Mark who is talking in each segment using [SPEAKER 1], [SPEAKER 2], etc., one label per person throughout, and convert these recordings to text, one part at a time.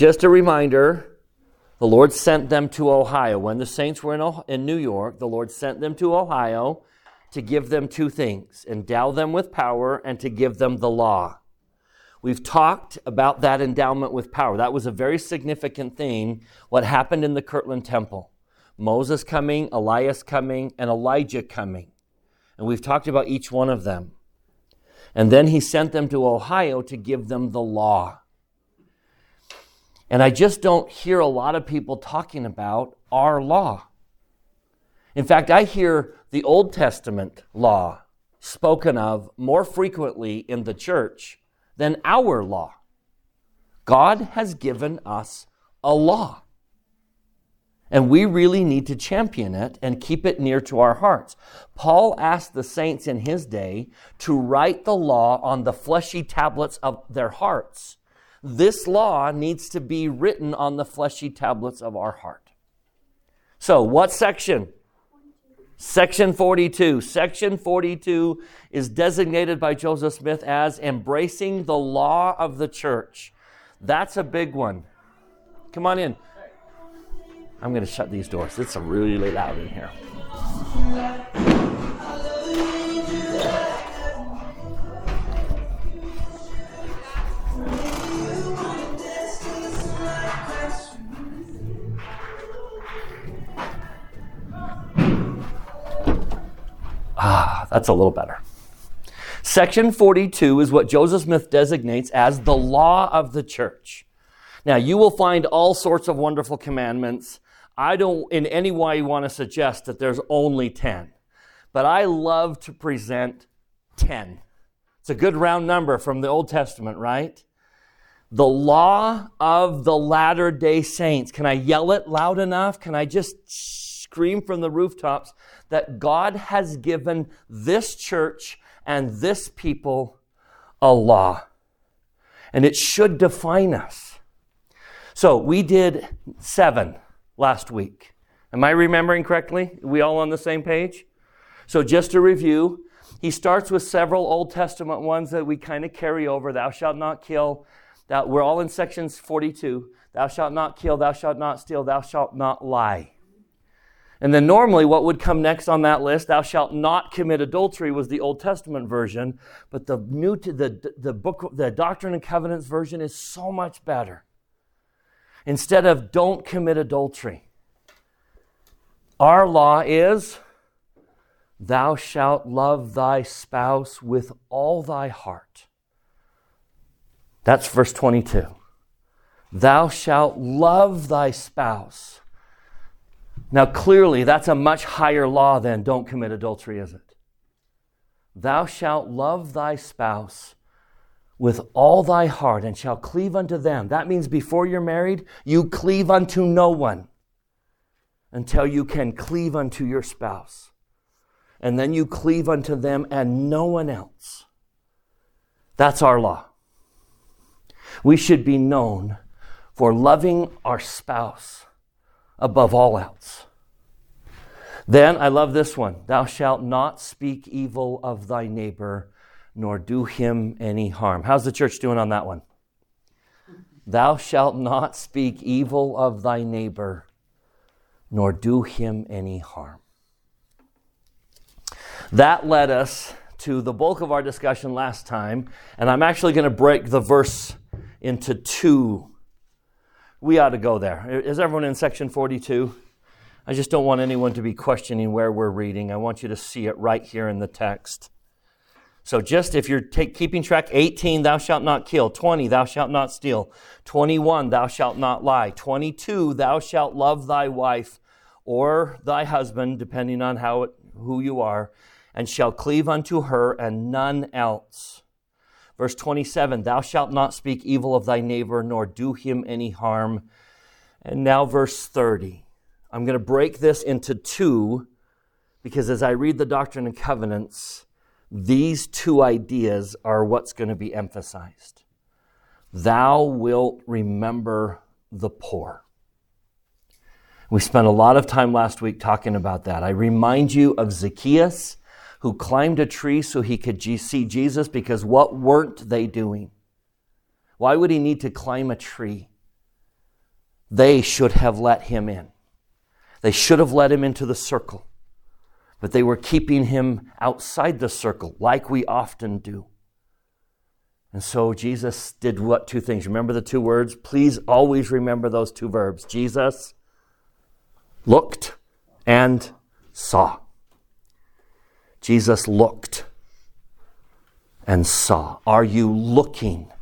[SPEAKER 1] Just a reminder the Lord sent them to Ohio. When the saints were in, in New York, the Lord sent them to Ohio to give them two things endow them with power and to give them the law. We've talked about that endowment with power. That was a very significant thing, what happened in the Kirtland Temple. Moses coming, Elias coming, and Elijah coming. And we've talked about each one of them. And then he sent them to Ohio to give them the law. And I just don't hear a lot of people talking about our law. In fact, I hear the Old Testament law spoken of more frequently in the church than our law. God has given us a law. And we really need to champion it and keep it near to our hearts. Paul asked the saints in his day to write the law on the fleshy tablets of their hearts. This law needs to be written on the fleshy tablets of our heart. So, what section? Section 42. Section 42 is designated by Joseph Smith as embracing the law of the church. That's a big one. Come on in. I'm going to shut these doors. It's really loud in here. Ah, that's a little better. Section 42 is what Joseph Smith designates as the law of the church. Now, you will find all sorts of wonderful commandments I don't in any way want to suggest that there's only 10, but I love to present 10. It's a good round number from the Old Testament, right? The law of the latter day saints. Can I yell it loud enough? Can I just scream from the rooftops that God has given this church and this people a law? And it should define us. So we did seven last week. Am I remembering correctly? Are we all on the same page? So, just to review, he starts with several Old Testament ones that we kind of carry over. Thou shalt not kill. That we're all in sections 42. Thou shalt not kill. Thou shalt not steal. Thou shalt not lie. And then normally what would come next on that list, thou shalt not commit adultery was the Old Testament version, but the new the the book the Doctrine and Covenants version is so much better instead of don't commit adultery. Our law is thou shalt love thy spouse with all thy heart. That's verse 22. Thou shalt love thy spouse. Now, clearly, that's a much higher law than don't commit adultery, is it? Thou shalt love thy spouse with all thy heart and shall cleave unto them. That means before you're married, you cleave unto no one until you can cleave unto your spouse. And then you cleave unto them and no one else. That's our law. We should be known for loving our spouse above all else. Then I love this one Thou shalt not speak evil of thy neighbor nor do him any harm. How's the church doing on that one? Thou shalt not speak evil of thy neighbor, nor do him any harm. That led us to the bulk of our discussion last time, and I'm actually going to break the verse into two. We ought to go there. Is everyone in section 42? I just don't want anyone to be questioning where we're reading. I want you to see it right here in the text. So just if you're take, keeping track, 18, thou shalt not kill. 20, thou shalt not steal. 21, thou shalt not lie. 22, thou shalt love thy wife or thy husband, depending on how it, who you are, and shall cleave unto her and none else. Verse 27, thou shalt not speak evil of thy neighbor, nor do him any harm. And now verse 30. I'm going to break this into two because as I read the Doctrine and Covenants, these two ideas are what's going to be emphasized. Thou wilt remember the poor. We spent a lot of time last week talking about that. I remind you of Zacchaeus, who climbed a tree so he could see Jesus, because what weren't they doing? Why would he need to climb a tree? They should have let him in. They should have let him into the circle, but they were keeping him outside the circle, like we often do. And so Jesus did what two things? Remember the two words? Please always remember those two verbs. Jesus looked and saw. Jesus looked and saw. Are you looking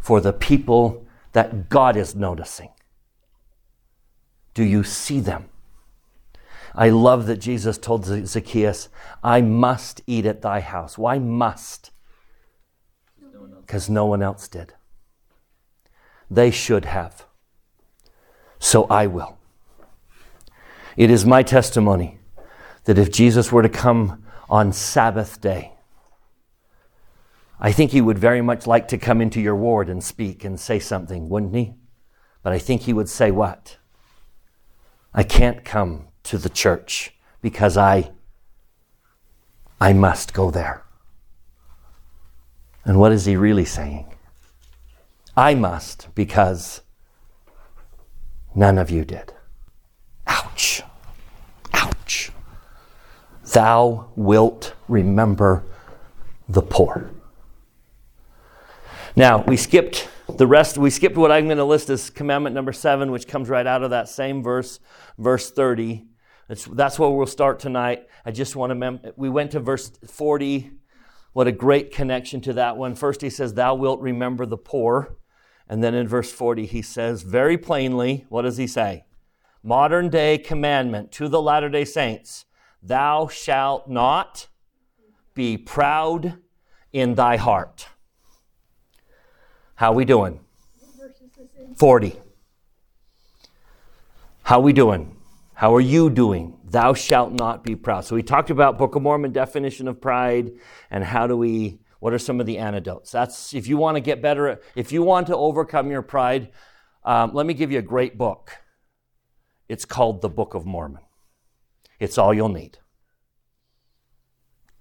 [SPEAKER 1] for the people that God is noticing? Do you see them? I love that Jesus told Zacchaeus, I must eat at thy house. Why must? Because no one else did. They should have. So I will. It is my testimony that if Jesus were to come on Sabbath day, I think he would very much like to come into your ward and speak and say something, wouldn't he? But I think he would say, What? I can't come to the church because I I must go there. And what is he really saying? I must because none of you did. Ouch. Thou wilt remember the poor. Now, we skipped the rest, we skipped what I'm going to list as commandment number seven, which comes right out of that same verse, verse 30. It's, that's where we'll start tonight. I just want to, mem- we went to verse 40. What a great connection to that one. First, he says, Thou wilt remember the poor. And then in verse 40, he says very plainly, what does he say? Modern day commandment to the Latter day Saints Thou shalt not be proud in thy heart. How we doing? 40. How we doing? How are you doing? Thou shalt not be proud. So we talked about Book of Mormon definition of pride and how do we what are some of the antidotes? That's if you want to get better, if you want to overcome your pride, um, let me give you a great book. It's called the Book of Mormon. It's all you'll need.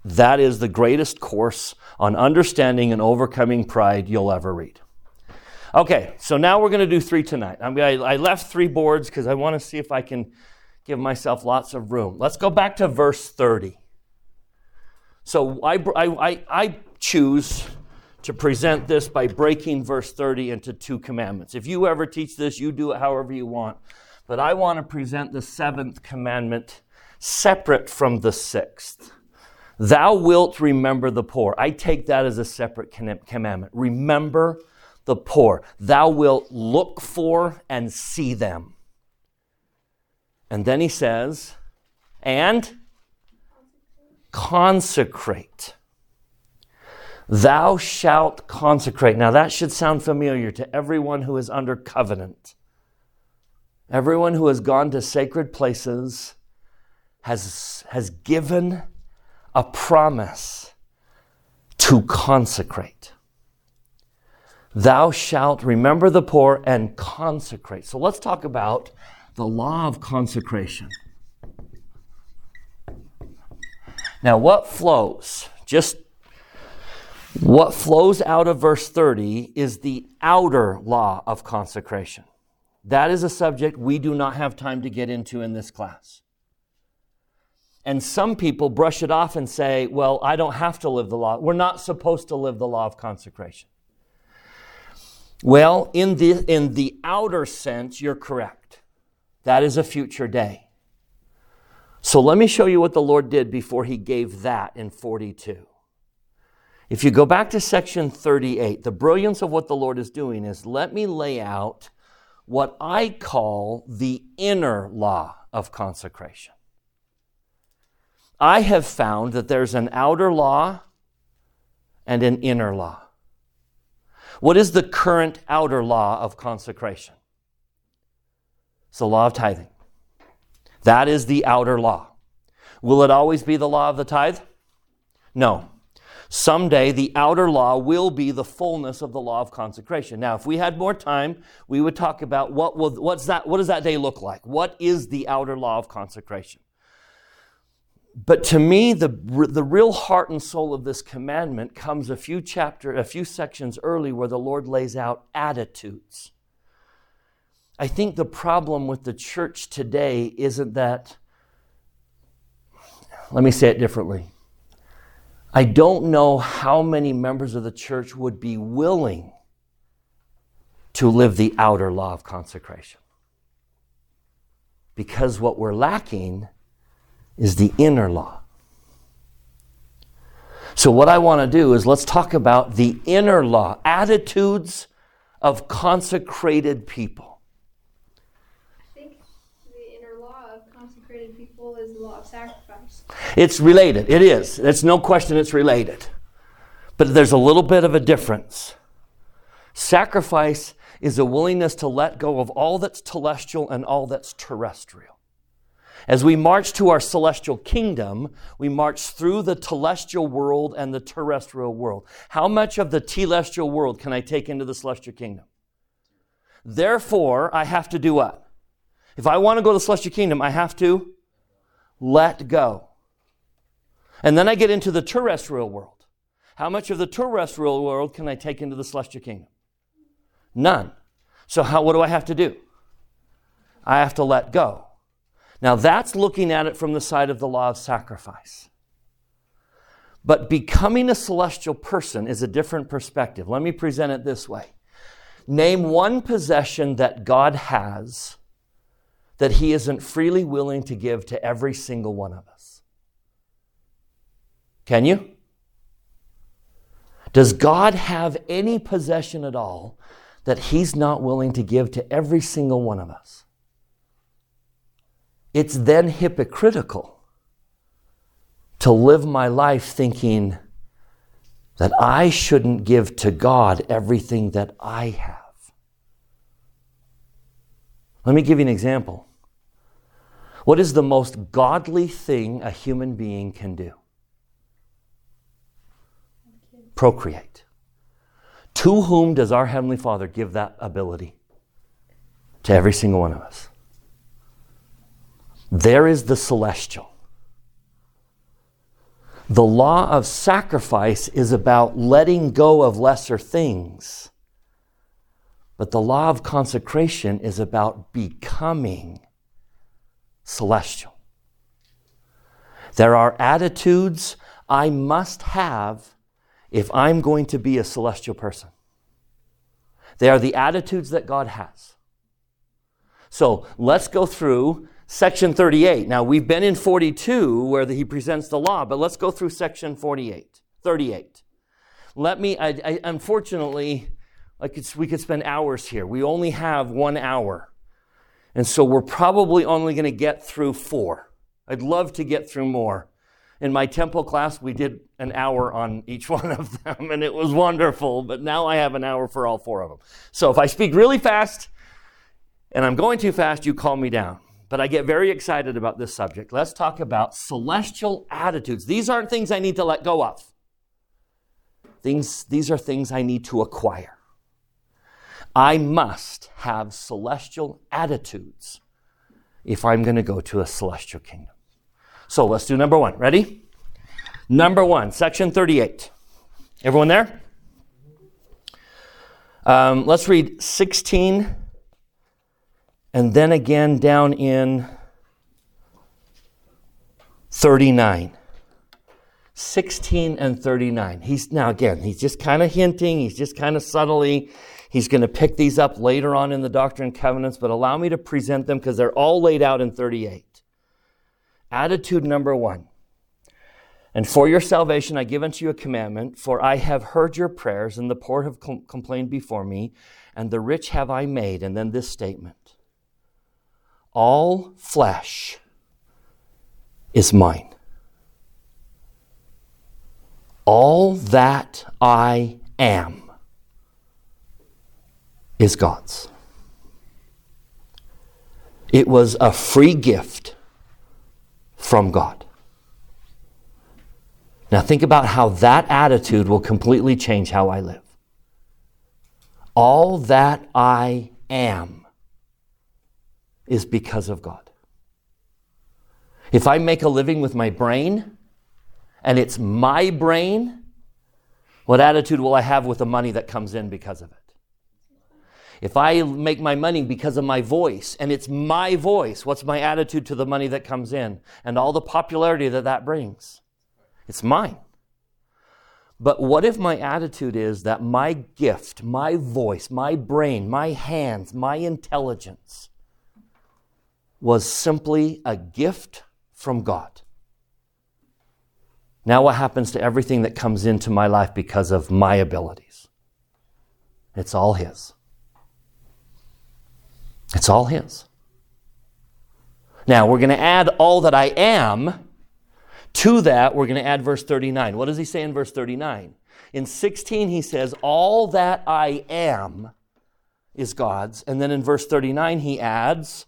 [SPEAKER 1] That is the greatest course on understanding and overcoming pride you'll ever read. Okay, so now we're going to do three tonight. I, I, I left three boards because I want to see if I can give myself lots of room. Let's go back to verse 30. So I, I, I choose to present this by breaking verse 30 into two commandments. If you ever teach this, you do it however you want. But I want to present the seventh commandment separate from the sixth. Thou wilt remember the poor. I take that as a separate commandment. Remember the poor. Thou wilt look for and see them. And then he says, and consecrate. Thou shalt consecrate. Now that should sound familiar to everyone who is under covenant. Everyone who has gone to sacred places has, has given a promise to consecrate. Thou shalt remember the poor and consecrate. So let's talk about the law of consecration. Now, what flows? Just what flows out of verse 30 is the outer law of consecration. That is a subject we do not have time to get into in this class. And some people brush it off and say, well, I don't have to live the law. We're not supposed to live the law of consecration. Well, in the, in the outer sense, you're correct. That is a future day. So let me show you what the Lord did before he gave that in 42. If you go back to section 38, the brilliance of what the Lord is doing is let me lay out what I call the inner law of consecration. I have found that there's an outer law and an inner law. What is the current outer law of consecration? It's the law of tithing. That is the outer law. Will it always be the law of the tithe? No. Someday the outer law will be the fullness of the law of consecration. Now, if we had more time, we would talk about what will, what's that, what does that day look like? What is the outer law of consecration? But to me, the, the real heart and soul of this commandment comes a few chapter, a few sections early where the Lord lays out attitudes. I think the problem with the church today isn't that, let me say it differently. I don't know how many members of the church would be willing to live the outer law of consecration. Because what we're lacking is the inner law. So, what I want to do is let's talk about the inner law, attitudes of consecrated people.
[SPEAKER 2] I think the inner law of consecrated people is the law of sacrifice.
[SPEAKER 1] It's related. It is. There's no question it's related. But there's a little bit of a difference. Sacrifice is a willingness to let go of all that's telestial and all that's terrestrial. As we march to our celestial kingdom, we march through the telestial world and the terrestrial world. How much of the telestial world can I take into the celestial kingdom? Therefore, I have to do what? If I want to go to the celestial kingdom, I have to let go. And then I get into the terrestrial world. How much of the terrestrial world can I take into the celestial kingdom? None. So how, what do I have to do? I have to let go. Now, that's looking at it from the side of the law of sacrifice. But becoming a celestial person is a different perspective. Let me present it this way Name one possession that God has that He isn't freely willing to give to every single one of us. Can you? Does God have any possession at all that He's not willing to give to every single one of us? It's then hypocritical to live my life thinking that I shouldn't give to God everything that I have. Let me give you an example. What is the most godly thing a human being can do? Procreate. To whom does our Heavenly Father give that ability? To every single one of us. There is the celestial. The law of sacrifice is about letting go of lesser things. But the law of consecration is about becoming celestial. There are attitudes I must have if I'm going to be a celestial person. They are the attitudes that God has. So let's go through section 38. Now, we've been in 42 where the, he presents the law, but let's go through section 48, 38. Let me, I, I, unfortunately, I could, we could spend hours here. We only have one hour. And so we're probably only going to get through four. I'd love to get through more. In my temple class, we did an hour on each one of them, and it was wonderful. But now I have an hour for all four of them. So if I speak really fast and I'm going too fast, you calm me down but I get very excited about this subject. Let's talk about celestial attitudes. These aren't things I need to let go of. Things, these are things I need to acquire. I must have celestial attitudes if I'm going to go to a celestial kingdom. So let's do number one. Ready? Number one, section 38. Everyone there? Um, let's read 16 and then again down in 39. 16 and 39. He's now again, he's just kind of hinting, he's just kind of subtly, he's going to pick these up later on in the Doctrine and Covenants, but allow me to present them because they're all laid out in 38. Attitude number one. And for your salvation I give unto you a commandment, for I have heard your prayers, and the poor have com- complained before me, and the rich have I made. And then this statement all flesh is mine. All that I am is God's. It was a free gift from God. Now, think about how that attitude will completely change how I live. All that I am is because of God. If I make a living with my brain and it's my brain, what attitude will I have with the money that comes in because of it? If I make my money because of my voice, and it's my voice, what's my attitude to the money that comes in and all the popularity that that brings? It's mine. But what if my attitude is that my gift, my voice, my brain, my hands, my intelligence was simply a gift from God? Now, what happens to everything that comes into my life because of my abilities? It's all His. It's all His. Now, we're going to add all that I am. To that, we're going to add verse 39. What does he say in verse 39? In 16, he says, All that I am is God's. And then in verse 39, he adds,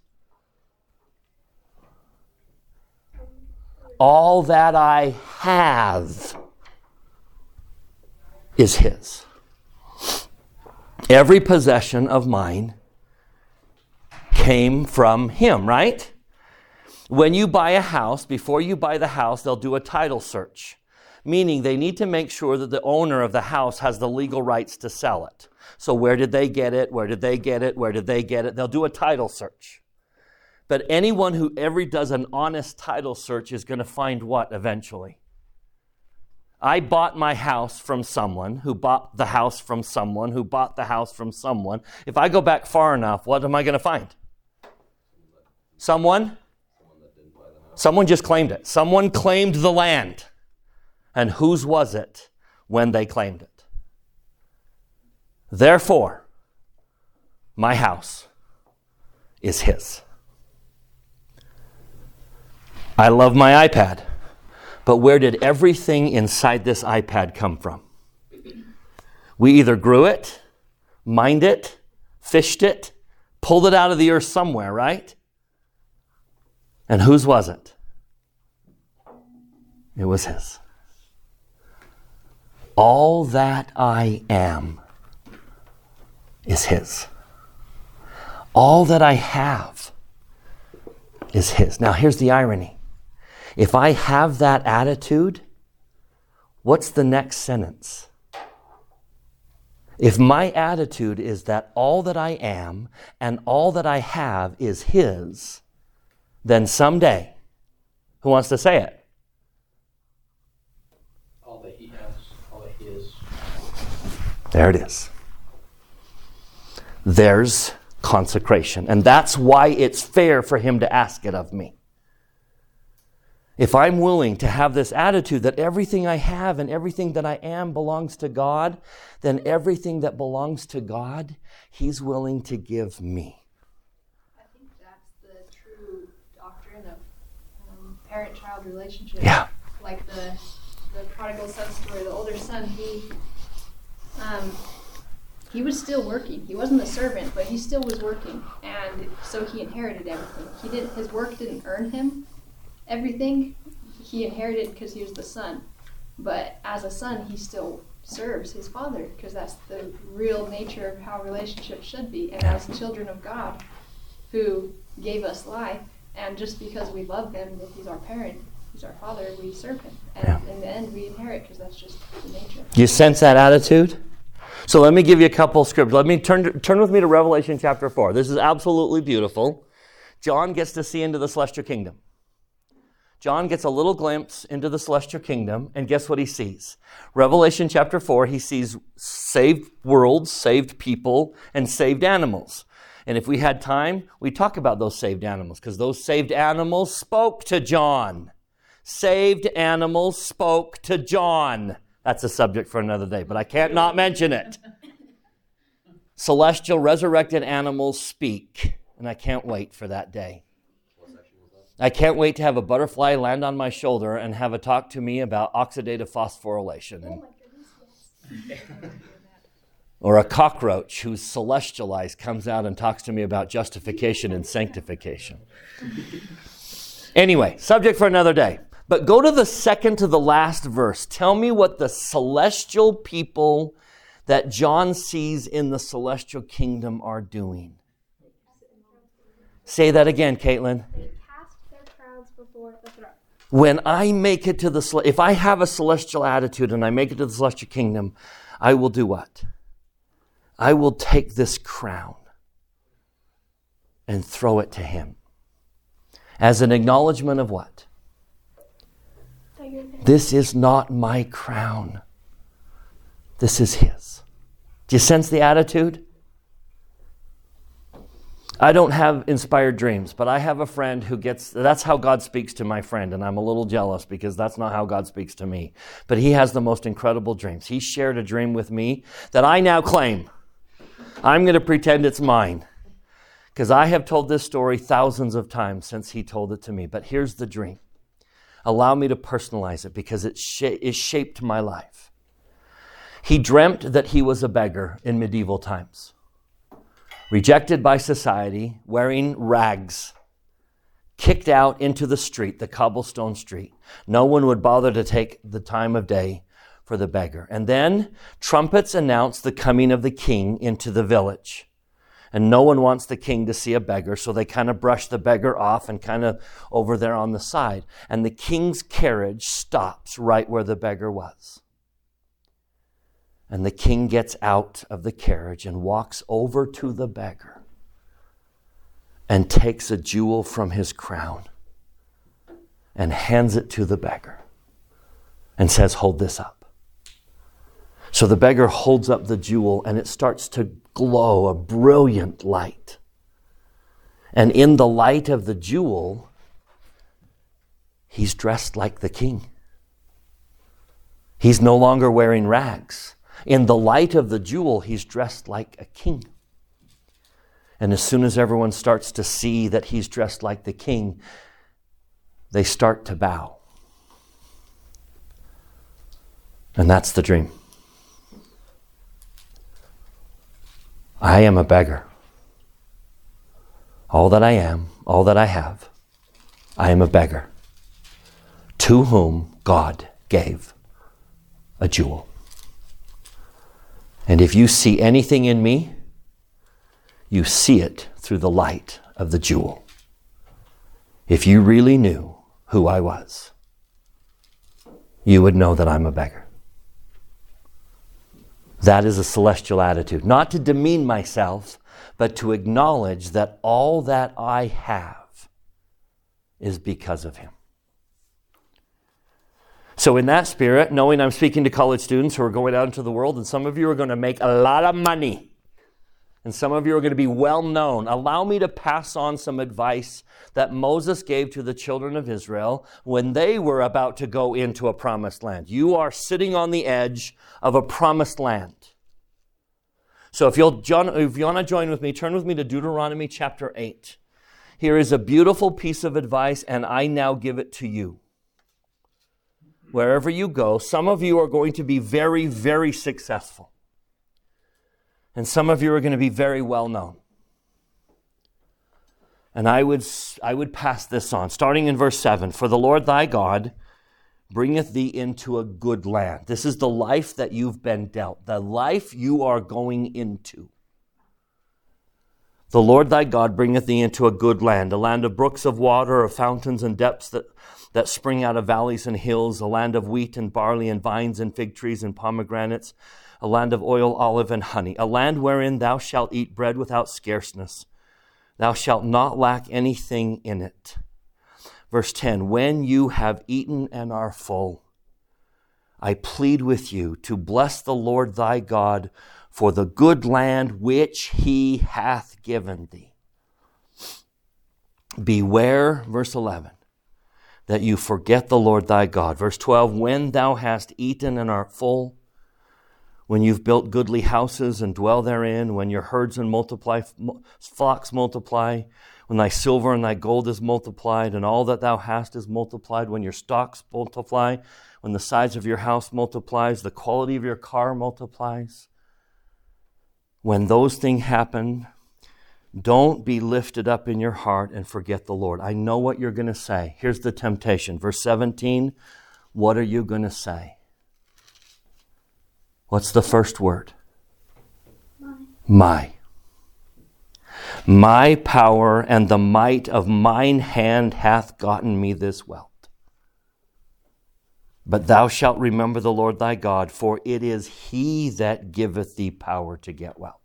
[SPEAKER 1] All that I have is His. Every possession of mine came from Him, right? When you buy a house, before you buy the house, they'll do a title search, meaning they need to make sure that the owner of the house has the legal rights to sell it. So, where did they get it? Where did they get it? Where did they get it? They'll do a title search. But anyone who ever does an honest title search is going to find what eventually? I bought my house from someone who bought the house from someone who bought the house from someone. If I go back far enough, what am I going to find? Someone? Someone just claimed it. Someone claimed the land. And whose was it when they claimed it? Therefore, my house is his. I love my iPad. But where did everything inside this iPad come from? We either grew it, mined it, fished it, pulled it out of the earth somewhere, right? And whose was it? It was his. All that I am is his. All that I have is his. Now, here's the irony if I have that attitude, what's the next sentence? If my attitude is that all that I am and all that I have is His, then someday, who wants to say it?
[SPEAKER 3] All that He has, all that He is.
[SPEAKER 1] There it is. There's consecration. And that's why it's fair for Him to ask it of me if I'm willing to have this attitude that everything I have and everything that I am belongs to God, then everything that belongs to God, He's willing to give me.
[SPEAKER 2] I think that's the true doctrine of um, parent-child relationship.
[SPEAKER 1] Yeah.
[SPEAKER 2] Like the the prodigal son story, the older son, he um, he was still working. He wasn't a servant, but he still was working, and so he inherited everything. He did his work didn't earn him everything he inherited because he was the son. But as a son, he still serves his father because that's the real nature of how relationships should be. And as children of God, who gave us life, and just because we love him, that he's our parent, he's our father, we serve him. And
[SPEAKER 1] Yeah.
[SPEAKER 2] in the end, we inherit because that's just the nature.
[SPEAKER 1] You sense that attitude? So let me give you a couple scriptures. Let me turn, turn with me to Revelation chapter 4. This is absolutely beautiful. John gets to see into the celestial kingdom. John gets a little glimpse into the celestial kingdom, and guess what he sees? Revelation chapter 4, he sees saved worlds, saved people, and saved animals. And if we had time, we'd talk about those saved animals, because those saved animals spoke to John. Saved animals spoke to John. That's a subject for another day, but I can't not mention it. Celestial resurrected animals speak, and I can't wait for that day. I can't wait to have a butterfly land on my shoulder and have a talk to me about oxidative phosphorylation. And, oh or a cockroach who's celestialized comes out and talks to me about justification and sanctification. Anyway, subject for another day. But go to the second to the last verse. Tell me what the celestial people that John sees in the celestial kingdom are doing. Say that again, Caitlin. When I make it to the, if I have a celestial attitude and I make it to the celestial kingdom, I will do what? I will take this crown and throw it to him. As an acknowledgement of what? This is not my crown. This is his. Do you sense the attitude? I don't have inspired dreams, but I have a friend who gets that's how God speaks to my friend, and I'm a little jealous because that's not how God speaks to me. But he has the most incredible dreams. He shared a dream with me that I now claim. I'm going to pretend it's mine because I have told this story thousands of times since he told it to me. But here's the dream. Allow me to personalize it because it, sh- it shaped my life. He dreamt that he was a beggar in medieval times, rejected by society, wearing rags, kicked out into the street, the cobblestone street. No one would bother to take the time of day for the beggar. And then trumpets announce the coming of the king into the village. And no one wants the king to see a beggar, so they kind of brush the beggar off and kind of over there on the side. And the king's carriage stops right where the beggar was. And the king gets out of the carriage and walks over to the beggar and takes a jewel from his crown and hands it to the beggar and says, Hold this up. So the beggar holds up the jewel and it starts to glow a brilliant light. And in the light of the jewel, he's dressed like the king. He's no longer wearing rags. In the light of the jewel, he's dressed like a king. And as soon as everyone starts to see that he's dressed like the king, they start to bow. And that's the dream. I am a beggar. All that I am, all that I have, I am a beggar to whom God gave a jewel. And if you see anything in me, you see it through the light of the jewel. If you really knew who I was, you would know that I'm a beggar. That is a celestial attitude. Not to demean myself, but to acknowledge that all that I have is because of Him. So, in that spirit, knowing I'm speaking to college students who are going out into the world, and some of you are going to make a lot of money, and some of you are going to be well known, allow me to pass on some advice that Moses gave to the children of Israel when they were about to go into a promised land. You are sitting on the edge of a promised land. So, if, you'll, if you want to join with me, turn with me to Deuteronomy chapter 8. Here is a beautiful piece of advice, and I now give it to you wherever you go, some of you are going to be very, very successful. And some of you are going to be very well known. And I would, I would pass this on, starting in verse 7 For the Lord thy God bringeth thee into a good land. This is the life that you've been dealt, the life you are going into. The Lord thy God bringeth thee into a good land, a land of brooks of water, of fountains and depths that that spring out of valleys and hills, a land of wheat and barley and vines and fig trees and pomegranates, a land of oil, olive, and honey, a land wherein thou shalt eat bread without scarceness. Thou shalt not lack anything in it. Verse 10 When you have eaten and are full, I plead with you to bless the Lord thy God for the good land which he hath given thee. Beware, verse 11 that you forget the Lord thy God. Verse 12, when thou hast eaten and art full, when you've built goodly houses and dwell therein, when your herds and multiply, flocks multiply, when thy silver and thy gold is multiplied, and all that thou hast is multiplied, when your stocks multiply, when the size of your house multiplies, the quality of your car multiplies. When those things happen, don't be lifted up in your heart and forget the Lord. I know what you're going to say. Here's the temptation. Verse 17 What are you going to say? What's the first word?
[SPEAKER 4] My.
[SPEAKER 1] My. My power and the might of mine hand hath gotten me this wealth. But thou shalt remember the Lord thy God, for it is he that giveth thee power to get wealth.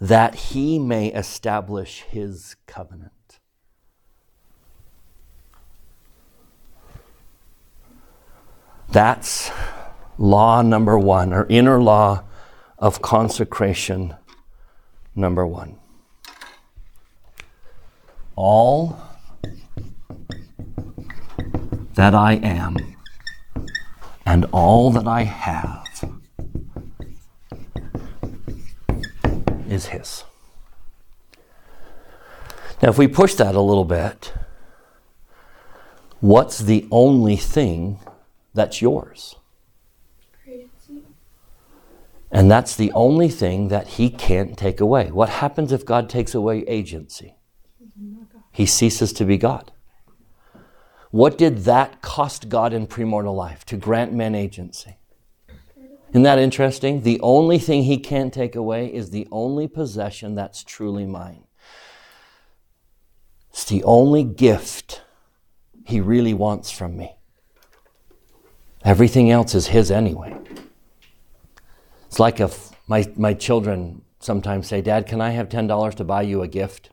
[SPEAKER 1] That he may establish his covenant. That's law number one, or inner law of consecration number one. All that I am and all that I have is His. Now, if we push that a little bit, what's the only thing that's yours? And that's the only thing that He can't take away. What happens if God takes away agency? He ceases to be God. What did that cost God in premortal life to grant men agency? Isn't that interesting? The only thing he can't take away is the only possession that's truly mine. It's the only gift he really wants from me. Everything else is his anyway. It's like if my, my children sometimes say, Dad, can I have $10 to buy you a gift?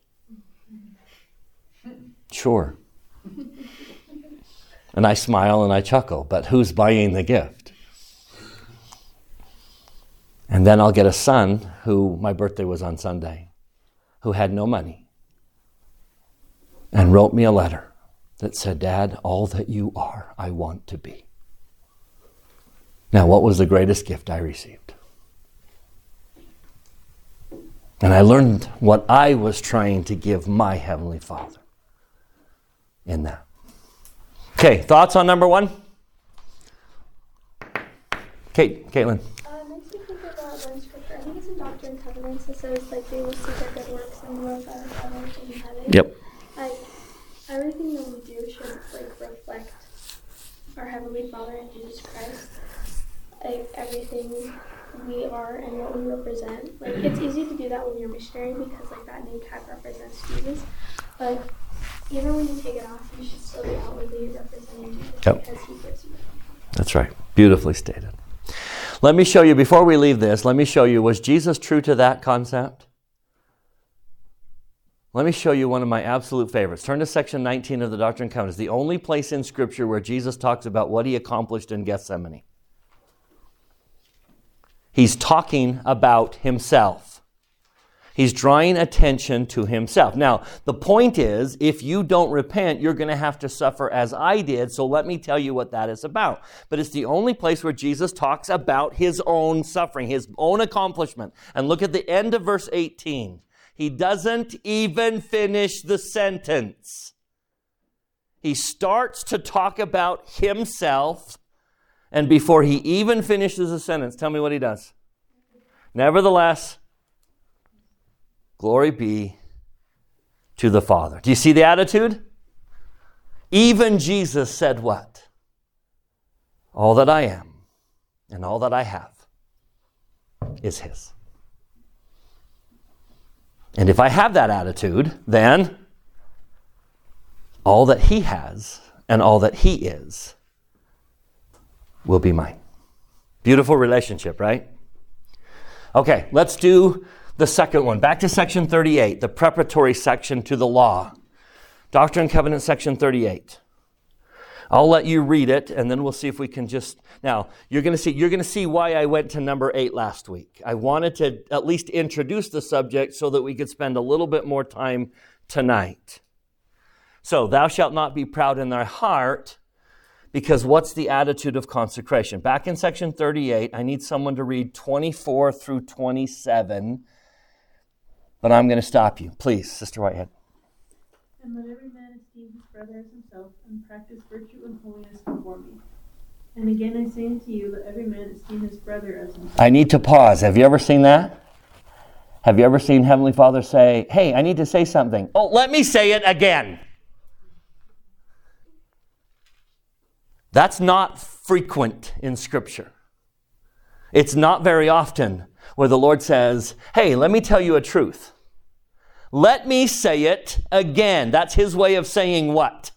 [SPEAKER 1] Sure. And I smile and I chuckle, but who's buying the gift? And then I'll get a son who, my birthday was on Sunday, who had no money and wrote me a letter that said, Dad, all that you are, I want to be. Now, what was the greatest gift I received? And I learned what I was trying to give my Heavenly Father in that. Okay, thoughts on number one? Kate, Caitlin.
[SPEAKER 4] Uh, makes me think about one scripture. I think it's in Doctrine and Covenants. It says like they will see their good works and glorify the Father in heaven.
[SPEAKER 1] Yep.
[SPEAKER 4] Like everything that we do should like reflect our heavenly Father and Jesus Christ. Like everything we are and what we represent. Like it's easy to do that when you're missionary because like that name tag represents Jesus. But even when you take it off, you should still be outwardly representing Jesus
[SPEAKER 1] Yep.
[SPEAKER 4] because He gives you.
[SPEAKER 1] That's right. Beautifully stated. Let me show you, before we leave this, let me show you, was Jesus true to that concept? Let me show you one of my absolute favorites. Turn to section 19 of the Doctrine and Covenants, the only place in Scripture where Jesus talks about what he accomplished in Gethsemane. He's talking about himself. He's drawing attention to himself. Now, the point is, if you don't repent, you're going to have to suffer as I did. So let me tell you what that is about. But it's the only place where Jesus talks about his own suffering, his own accomplishment. And look at the end of verse 18. He doesn't even finish the sentence. He starts to talk about himself. And before he even finishes the sentence, tell me what he does. Nevertheless, Glory be to the Father. Do you see the attitude? Even Jesus said what? All that I am and all that I have is His. And if I have that attitude, then all that He has and all that He is will be mine. Beautiful relationship, right? Okay, let's do the second one. Back to section 38, the preparatory section to the law. Doctrine and Covenant, section 38. I'll let you read it, and then we'll see if we can just. Now, you're going to see. You're going to see why I went to number eight last week. I wanted to at least introduce the subject so that we could spend a little bit more time tonight. So, thou shalt not be proud in thy heart, because what's the attitude of consecration? Back in section 38, I need someone to read 24 through 27 but I'm going to stop you. Please, Sister Whitehead.
[SPEAKER 5] And let every man esteem his brother as himself, and practice virtue and holiness before me. And again I say unto you, let every man esteem his brother as himself.
[SPEAKER 1] I need to pause. Have you ever seen that? Have you ever seen Heavenly Father say, Hey, I need to say something? Oh, let me say it again. That's not frequent in Scripture. It's not very often where the Lord says, Hey, let me tell you a truth. Let me say it again. That's his way of saying what?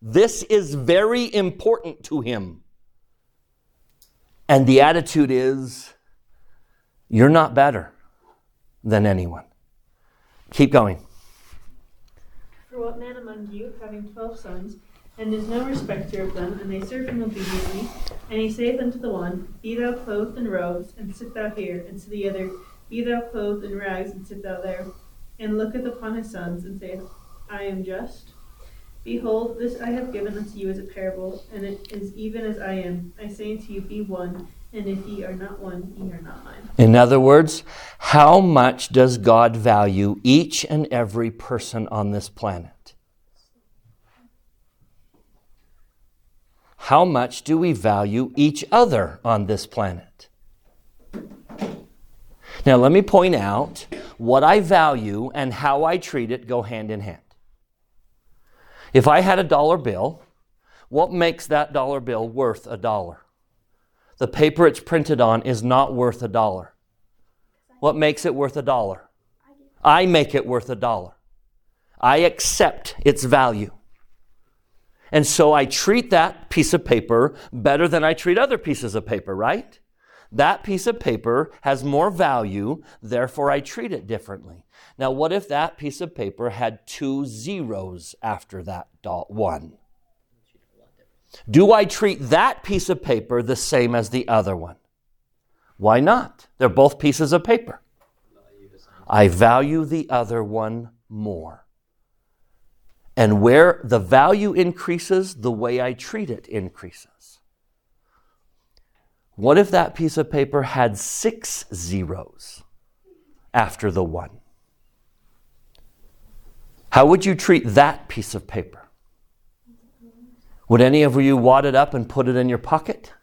[SPEAKER 1] This is very important to him. And the attitude is, You're not better. than anyone. Keep going.
[SPEAKER 5] For what man among you, having twelve sons, and is no respecter of them, and they serve him obediently, and he saith unto the one, Be thou clothed in robes, and sit thou here, and to the other, Be thou clothed in rags, and sit thou there, and looketh upon his sons, and saith, I am just. Behold, this I have given unto you as a parable, and it is even as I am. I say unto you, Be one, and if ye are not one, ye are not mine.
[SPEAKER 1] In other words, how much does God value each and every person on this planet? How much do we value each other on this planet? Now, let me point out what I value and how I treat it go hand in hand. If I had a dollar bill, what makes that dollar bill worth a dollar? The paper it's printed on is not worth a dollar. What makes it worth a dollar? I make it worth a dollar. I accept its value. And so I treat that piece of paper better than I treat other pieces of paper, right? That piece of paper has more value, therefore I treat it differently. Now, what if that piece of paper had two zeros after that dot one? Do I treat that piece of paper the same as the other one? Why not? They're both pieces of paper. I value the other one more. And where the value increases, the way I treat it increases. What if that piece of paper had six zeros after the one? How would you treat that piece of paper? Would any of you wad it up and put it in your pocket?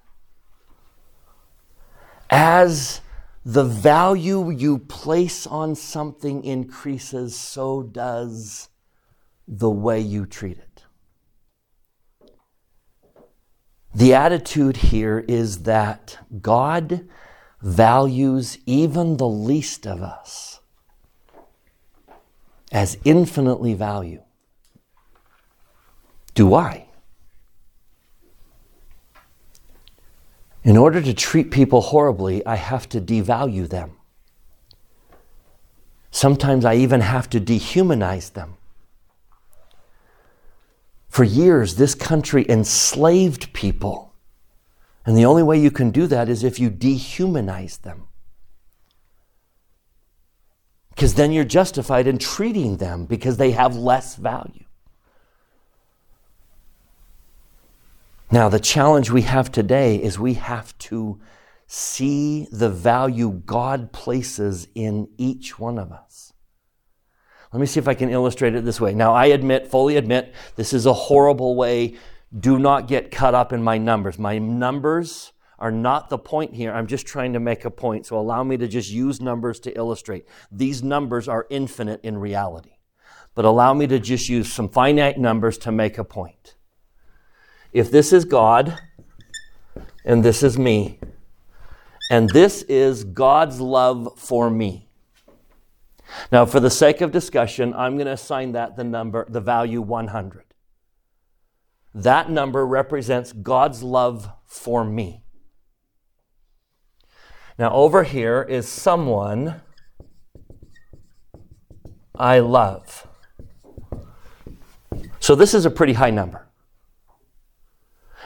[SPEAKER 1] As the value you place on something increases, so does the way you treat it. The attitude here is that God values even the least of us as infinitely value. Do I? In order to treat people horribly, I have to devalue them. Sometimes I even have to dehumanize them. For years, this country enslaved people. And the only way you can do that is if you dehumanize them. Because then you're justified in treating them because they have less value. Now, the challenge we have today is we have to see the value God places in each one of us. Let me see if I can illustrate it this way. Now, I admit, fully admit, this is a horrible way. Do not get caught up in my numbers. My numbers are not the point here. I'm just trying to make a point. So allow me to just use numbers to illustrate. These numbers are infinite in reality. But allow me to just use some finite numbers to make a point. If this is God, and this is me, and this is God's love for me. Now, for the sake of discussion, I'm going to assign that the number, the value 100. That number represents God's love for me. Now, over here is someone I love. So, this is a pretty high number.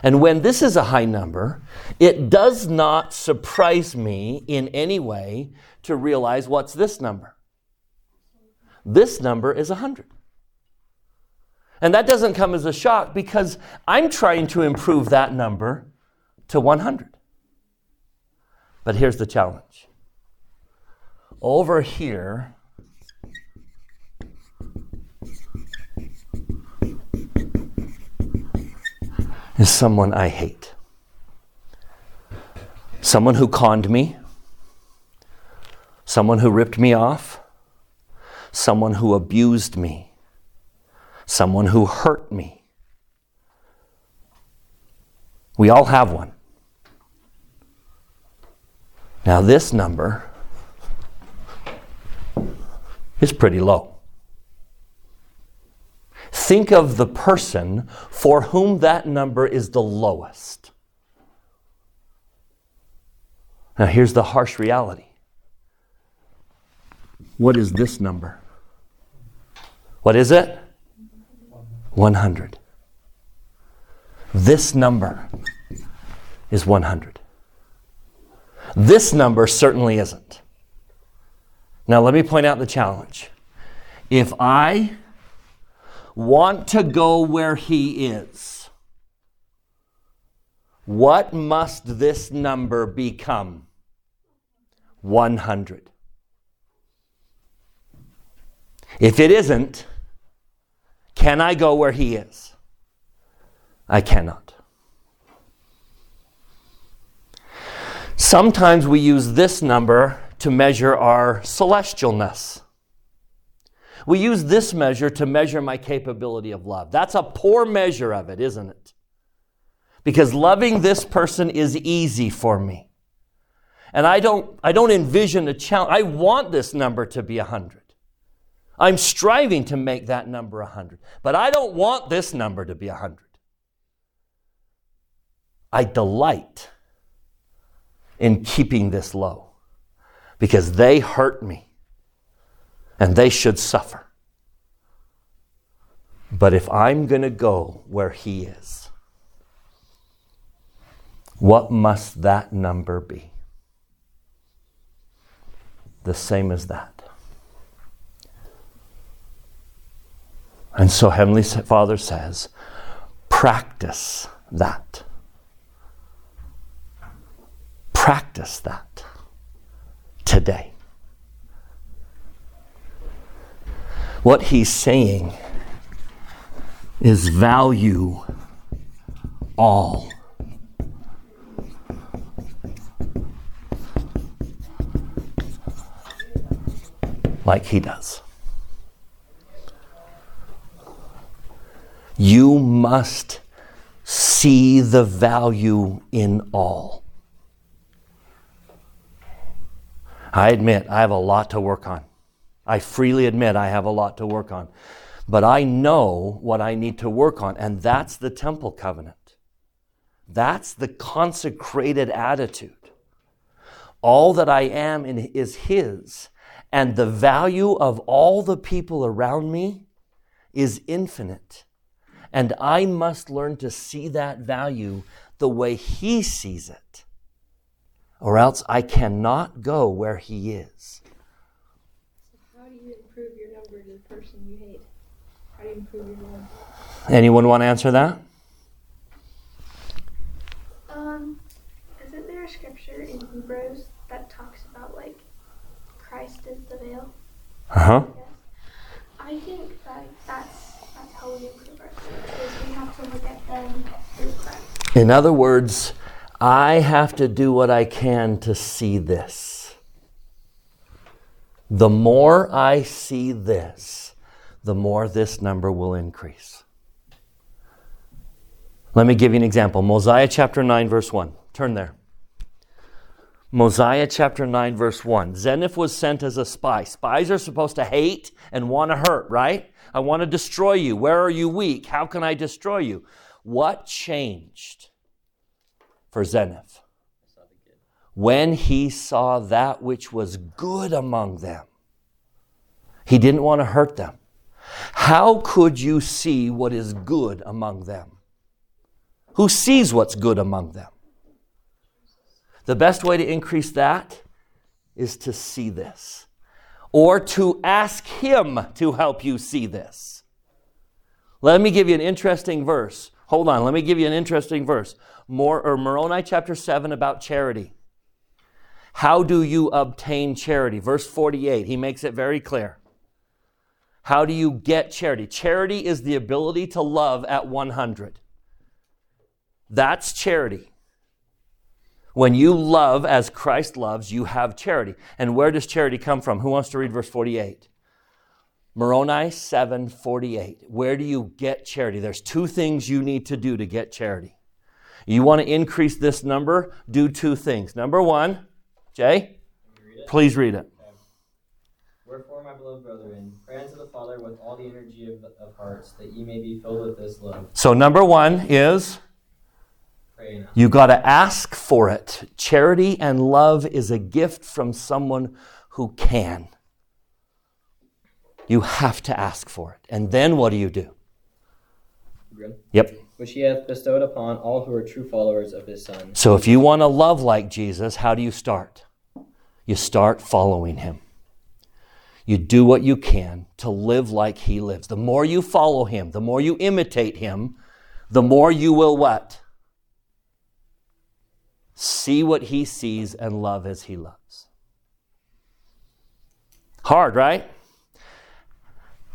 [SPEAKER 1] And when this is a high number, it does not surprise me in any way to realize what's this number. This number is 100. And that doesn't come as a shock because I'm trying to improve that number to 100. But here's the challenge. Over here, is someone I hate. Someone who conned me, someone who ripped me off, someone who abused me, someone who hurt me. We all have one. Now, this number is pretty low. Think of the person for whom that number is the lowest. Now, here's the harsh reality What is this number? What is it? 100. This number is 100. This number certainly isn't. Now, let me point out the challenge. If I want to go where he is, what must this number become? 100. If it isn't, can I go where he is? I cannot. Sometimes we use this number to measure our celestialness. We use this measure to measure my capability of love. That's a poor measure of it, isn't it? Because loving this person is easy for me. And I don't, I don't envision a challenge. I want this number to be 100. I'm striving to make that number 100. But I don't want this number to be 100. I delight in keeping this low because they hurt me and they should suffer. But if I'm going to go where He is, what must that number be? The same as that. And so Heavenly Father says, practice that. Practice that today. What he's saying is value all. Like he does. You must see the value in all. I admit I have a lot to work on. I freely admit I have a lot to work on. But I know what I need to work on, and that's the temple covenant. That's the consecrated attitude. All that I am is His, and the value of all the people around me is infinite. And I must learn to see that value the way He sees it, or else I cannot go where He is.
[SPEAKER 2] How do you improve your number to the person you hate? How do you improve your number?
[SPEAKER 1] Anyone want to answer that?
[SPEAKER 4] Um, isn't there a scripture in Hebrews that talks about like Christ is the veil?
[SPEAKER 1] Uh huh.
[SPEAKER 4] Yes. I think that that's that's how we improve ourselves because we have to look at them through Christ.
[SPEAKER 1] In other words, I have to do what I can to see this. The more I see this, the more this number will increase. Let me give you an example. Mosiah chapter 9, verse 1. Turn there. Mosiah chapter 9, verse 1. Zeniff was sent as a spy. Spies are supposed to hate and want to hurt, right? I want to destroy you. Where are you weak? How can I destroy you? What changed for Zeniff? When he saw that which was good among them, he didn't want to hurt them. How could you see what is good among them? Who sees what's good among them? The best way to increase that is to see this or to ask Him to help you see this. Let me give you an interesting verse. Hold on, let me give you an interesting verse. Or Moroni chapter 7 about charity. How do you obtain charity? Verse 48, he makes it very clear. How do you get charity? Charity is the ability to love at 100. That's charity. When you love as Christ loves, you have charity. And where does charity come from? Who wants to read verse 48? Moroni 7:48. Where do you get charity? There's two things you need to do to get charity. You want to increase this number? Do two things. Number one, Jay,
[SPEAKER 3] Read
[SPEAKER 1] please read it.
[SPEAKER 3] Wherefore, my beloved brethren, pray unto the Father with all the energy of, of hearts, that ye may be filled with this love.
[SPEAKER 1] So, number one is you got to ask for it. Charity and love is a gift from someone who can. You have to ask for it. And then what do you do?
[SPEAKER 3] Good.
[SPEAKER 1] Yep.
[SPEAKER 3] Which he hath bestowed upon all who are true followers of his Son.
[SPEAKER 1] So if you want to love like Jesus, how do you start? You start following him. You do what you can to live like he lives. The more you follow him, the more you imitate him, the more you will what? See what he sees and love as he loves. Hard, right?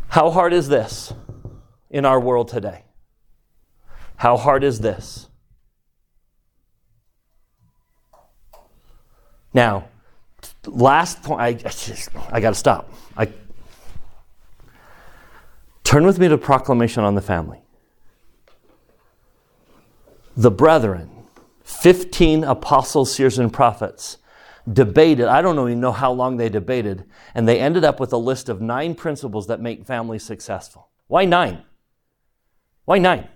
[SPEAKER 1] How hard is this in our world today? How hard is this? Now, last point, I, I I got to stop. I, turn with me to Proclamation on the Family. The brethren, 15 apostles, seers, and prophets, debated. I don't even know how long they debated, and they ended up with a list of nine principles that make families successful. Why nine? Why nine?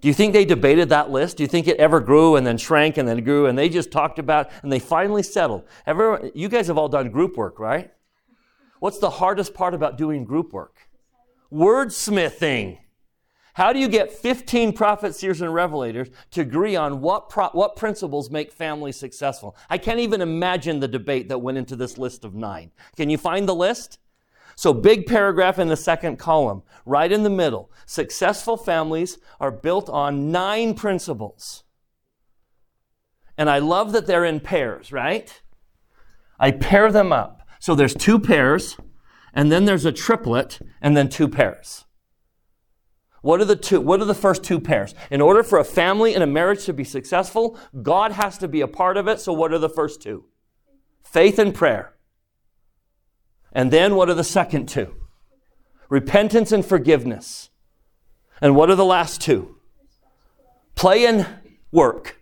[SPEAKER 1] Do you think they debated that list? Do you think it ever grew and then shrank and then grew and they just talked about and they finally settled? Everyone, you guys have all done group work, right? What's the hardest part about doing group work? Wordsmithing. How do you get 15 prophets, seers, and revelators to agree on what, pro- what principles make families successful? I can't even imagine the debate that went into this list of nine. Can you find the list? So, big paragraph in the second column, right in the middle. Successful families are built on nine principles. And I love that they're in pairs, right? I pair them up. So, there's two pairs, and then there's a triplet, and then two pairs. What are the two? What are the first two pairs? In order for a family and a marriage to be successful, God has to be a part of it. So, what are the first two? Faith and prayer. And then what are the second two? Repentance and forgiveness. And what are the last two? Play and work.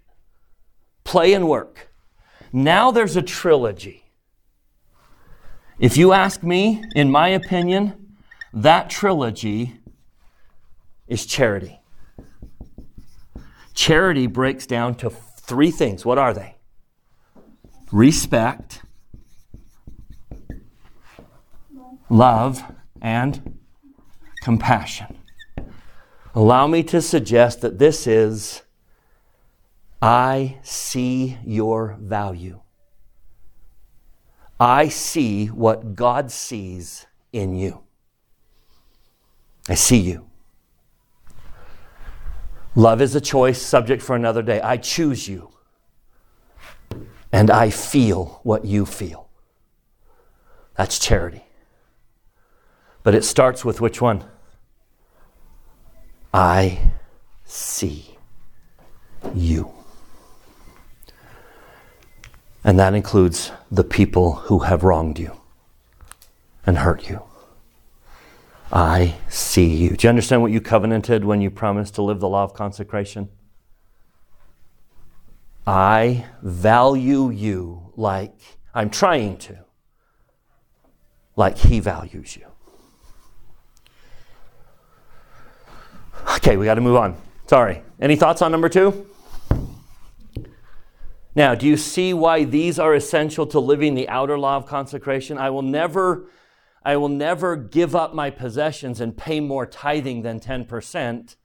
[SPEAKER 1] Play and work. Now there's a trilogy. If you ask me, in my opinion, that trilogy is charity. Charity breaks down to three things. What are they? Respect love, and compassion. Allow me to suggest that this is I see your value. I see what God sees in you. I see you. Love is a choice, subject for another day. I choose you. And I feel what you feel. That's charity. But it starts with which one? I see you. And that includes the people who have wronged you and hurt you. I see you. Do you understand what you covenanted when you promised to live the law of consecration? I value you like I'm trying to, like He values you. Okay, we got to move on. Sorry. Any thoughts on number two? Now, do you see why these are essential to living the outer law of consecration? I will never, I will never give up my possessions and pay more tithing than 10%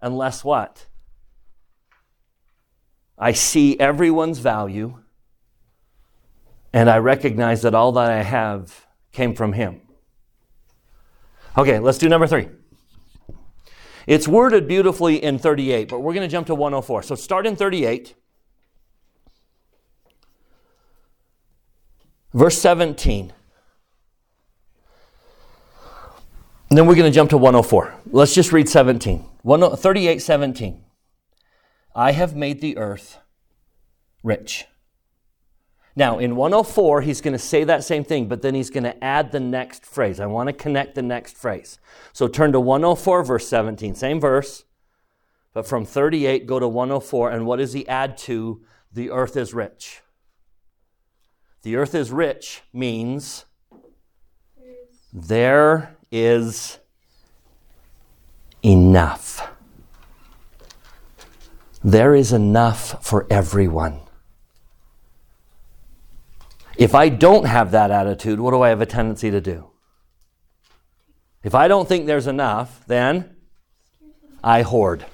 [SPEAKER 1] unless what? I see everyone's value and I recognize that all that I have came from Him. Okay, let's do number three. It's worded beautifully in 38, but we're going to jump to 104. So start in 38. Verse 17. And then we're going to jump to 104. Let's just read 17. 38, 17. I have made the earth rich. Now, in 104, he's going to say that same thing, but then he's going to add the next phrase. I want to connect the next phrase. So turn to 104, verse 17. Same verse, but from 38, go to 104. And what does he add to the earth is rich? The earth is rich means there is enough. There is enough for everyone. If I don't have that attitude, what do I have a tendency to do? If I don't think there's enough, then I hoard.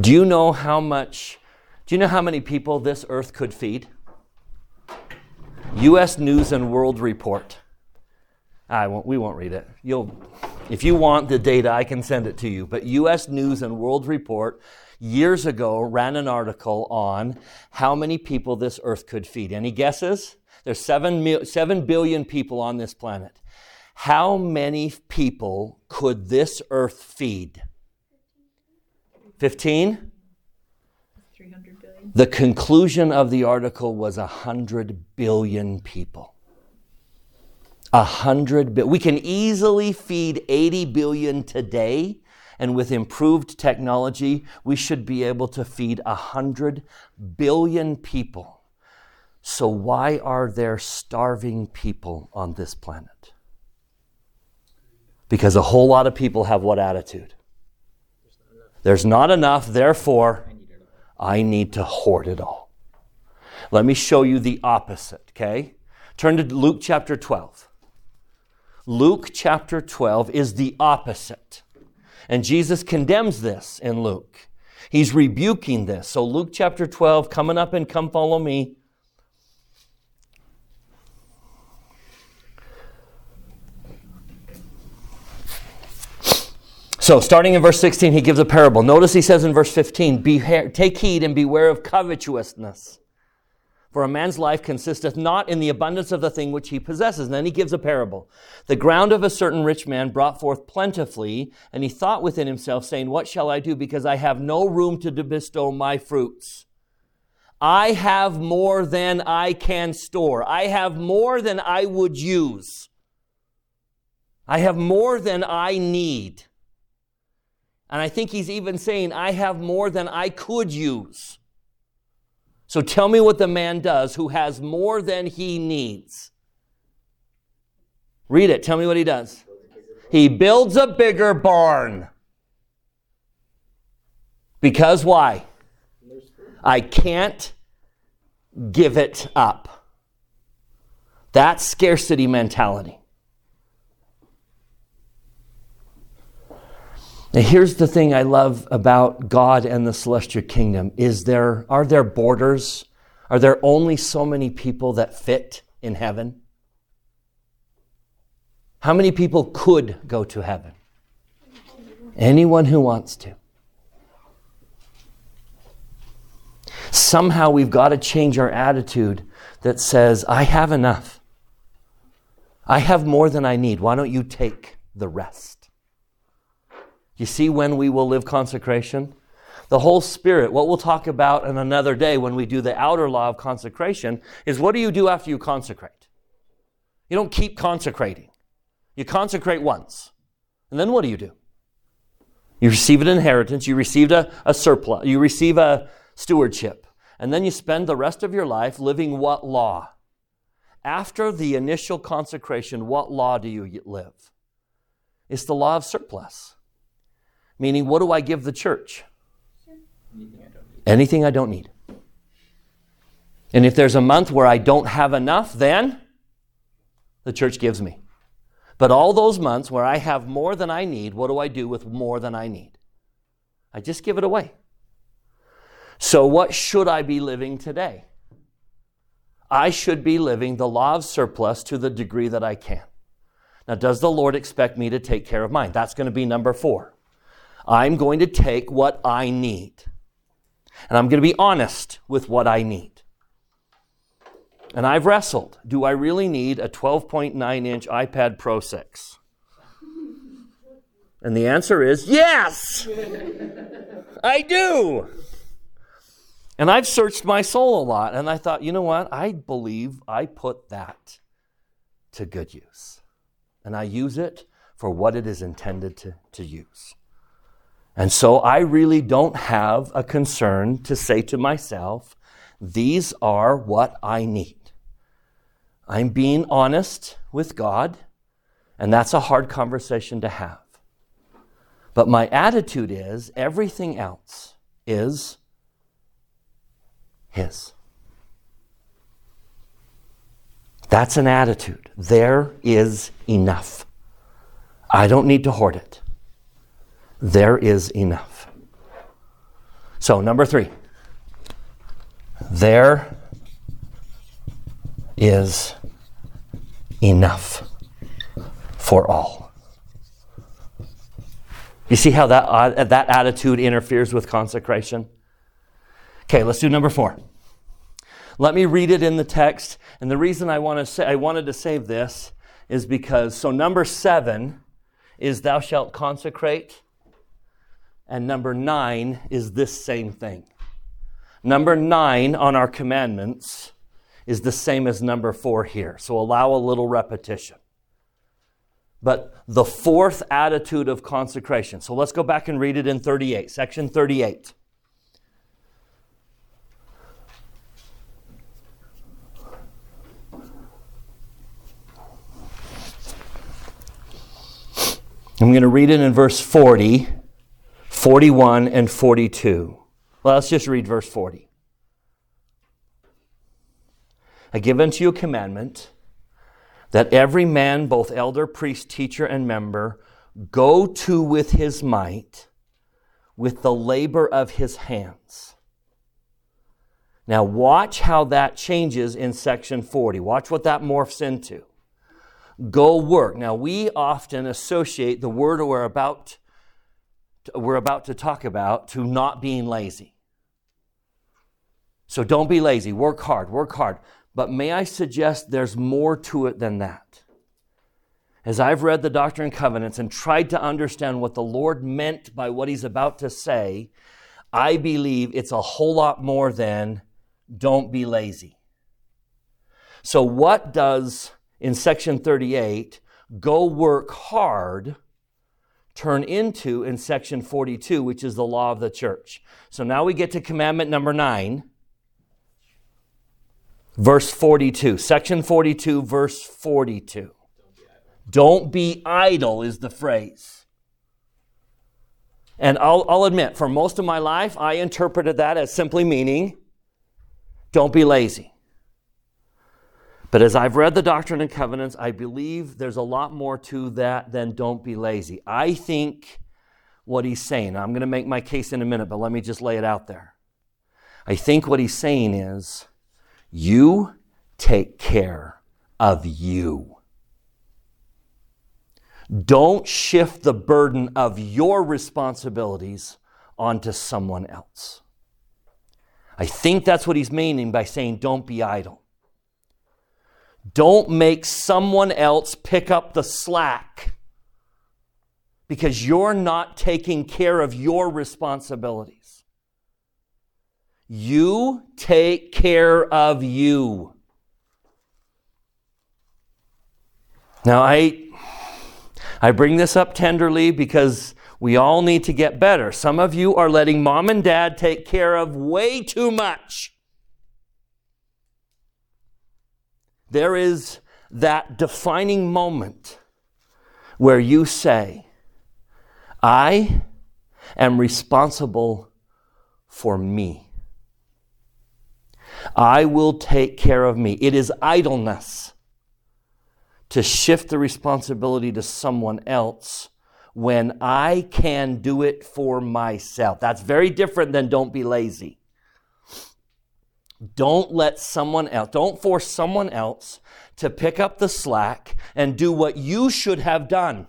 [SPEAKER 1] Do you know how much, do you know how many people this earth could feed? U.S. News and World Report. I won't, we won't read it. You'll, if you want the data, I can send it to you. But U.S. News and World Report years ago ran an article on how many people this earth could feed. Any guesses? There's seven, mil, 7 billion people on this planet. How many people could this earth feed? 15?
[SPEAKER 5] 300 billion.
[SPEAKER 1] The conclusion of the article was 100 billion people. A hundred billion. We can easily feed 80 billion today, and with improved technology, we should be able to feed 100 billion people. So, why are there starving people on this planet? Because a whole lot of people have what attitude? There's not enough, therefore, I need to hoard it all. Let me show you the opposite, okay? Turn to Luke chapter 12. Luke chapter 12 is the opposite. And Jesus condemns this in Luke. He's rebuking this. So, Luke chapter 12, coming up and come follow me. So, starting in verse 16, he gives a parable. Notice he says in verse 15, Take heed and beware of covetousness. For a man's life consisteth not in the abundance of the thing which he possesses. And then he gives a parable. The ground of a certain rich man brought forth plentifully, and he thought within himself, saying, What shall I do? Because I have no room to bestow my fruits. I have more than I can store. I have more than I would use. I have more than I need. And I think he's even saying, I have more than I could use. So tell me what the man does who has more than he needs. Read it. Tell me what he does. He builds a bigger barn. Because why? I can't give it up. That's scarcity mentality. Now here's the thing I love about God and the celestial kingdom is there are there borders? Are there only so many people that fit in heaven? How many people could go to heaven? Anyone who wants to. Somehow we've got to change our attitude that says, I have enough. I have more than I need. Why don't you take the rest? You see when we will live consecration? The whole Spirit, what we'll talk about in another day when we do the outer law of consecration, is what do you do after you consecrate? You don't keep consecrating. You consecrate once. And then what do you do? You receive an inheritance, you receive a, a surplus, you receive a stewardship. And then you spend the rest of your life living what law? After the initial consecration, what law do you live? It's the law of surplus. Meaning, what do I give the church? Anything I don't need. And if there's a month where I don't have enough, then the church gives me. But all those months where I have more than I need, what do I do with more than I need? I just give it away. So, what should I be living today? I should be living the law of surplus to the degree that I can. Now, does the Lord expect me to take care of mine? That's going to be number four. I'm going to take what I need. And I'm going to be honest with what I need. And I've wrestled. Do I really need a 12.9 inch iPad Pro 6? And the answer is yes! I do! And I've searched my soul a lot, and I thought, you know what? I believe I put that to good use. And I use it for what it is intended to, to use. And so I really don't have a concern to say to myself, these are what I need. I'm being honest with God, and that's a hard conversation to have. But my attitude is everything else is His. That's an attitude. There is enough. I don't need to hoard it. There is enough. So, number three, there is enough for all. You see how that, uh, that attitude interferes with consecration? Okay, let's do number four. Let me read it in the text. And the reason I, want to say, I wanted to save this is because, so number seven is thou shalt consecrate, and number nine is this same thing. Number nine on our commandments is the same as number four here. So allow a little repetition. But the fourth attitude of consecration. So let's go back and read it in 38, section 38. I'm going to read it in verse 40, 41, and 42. Well, let's just read verse 40. I give unto you a commandment that every man, both elder, priest, teacher, and member, go to with his might, with the labor of his hands. Now, watch how that changes in section 40. Watch what that morphs into go work. Now, we often associate the word we're about, we're about to talk about to not being lazy. So don't be lazy. Work hard, work hard. But may I suggest there's more to it than that? As I've read the Doctrine and Covenants and tried to understand what the Lord meant by what He's about to say, I believe it's a whole lot more than don't be lazy. So, what does in section 38, go work hard, turn into in section 42, which is the law of the church. So now we get to commandment number 9, verse 42. Section 42, verse 42. Don't be idle is the phrase. And I'll, I'll admit, for most of my life, I interpreted that as simply meaning don't be lazy. But as I've read the Doctrine and Covenants, I believe there's a lot more to that than don't be lazy. I think what he's saying, I'm going to make my case in a minute, but let me just lay it out there. I think what he's saying is, you take care of you. Don't shift the burden of your responsibilities onto someone else. I think that's what he's meaning by saying, don't be idle. Don't make someone else pick up the slack because you're not taking care of your responsibilities. You take care of you. Now, I, I bring this up tenderly because we all need to get better. Some of you are letting mom and dad take care of way too much. There is that defining moment where you say, I am responsible for me. I will take care of me. It is idleness to shift the responsibility to someone else when I can do it for myself. That's very different than don't be lazy. Don't let someone else, don't force someone else to pick up the slack and do what you should have done.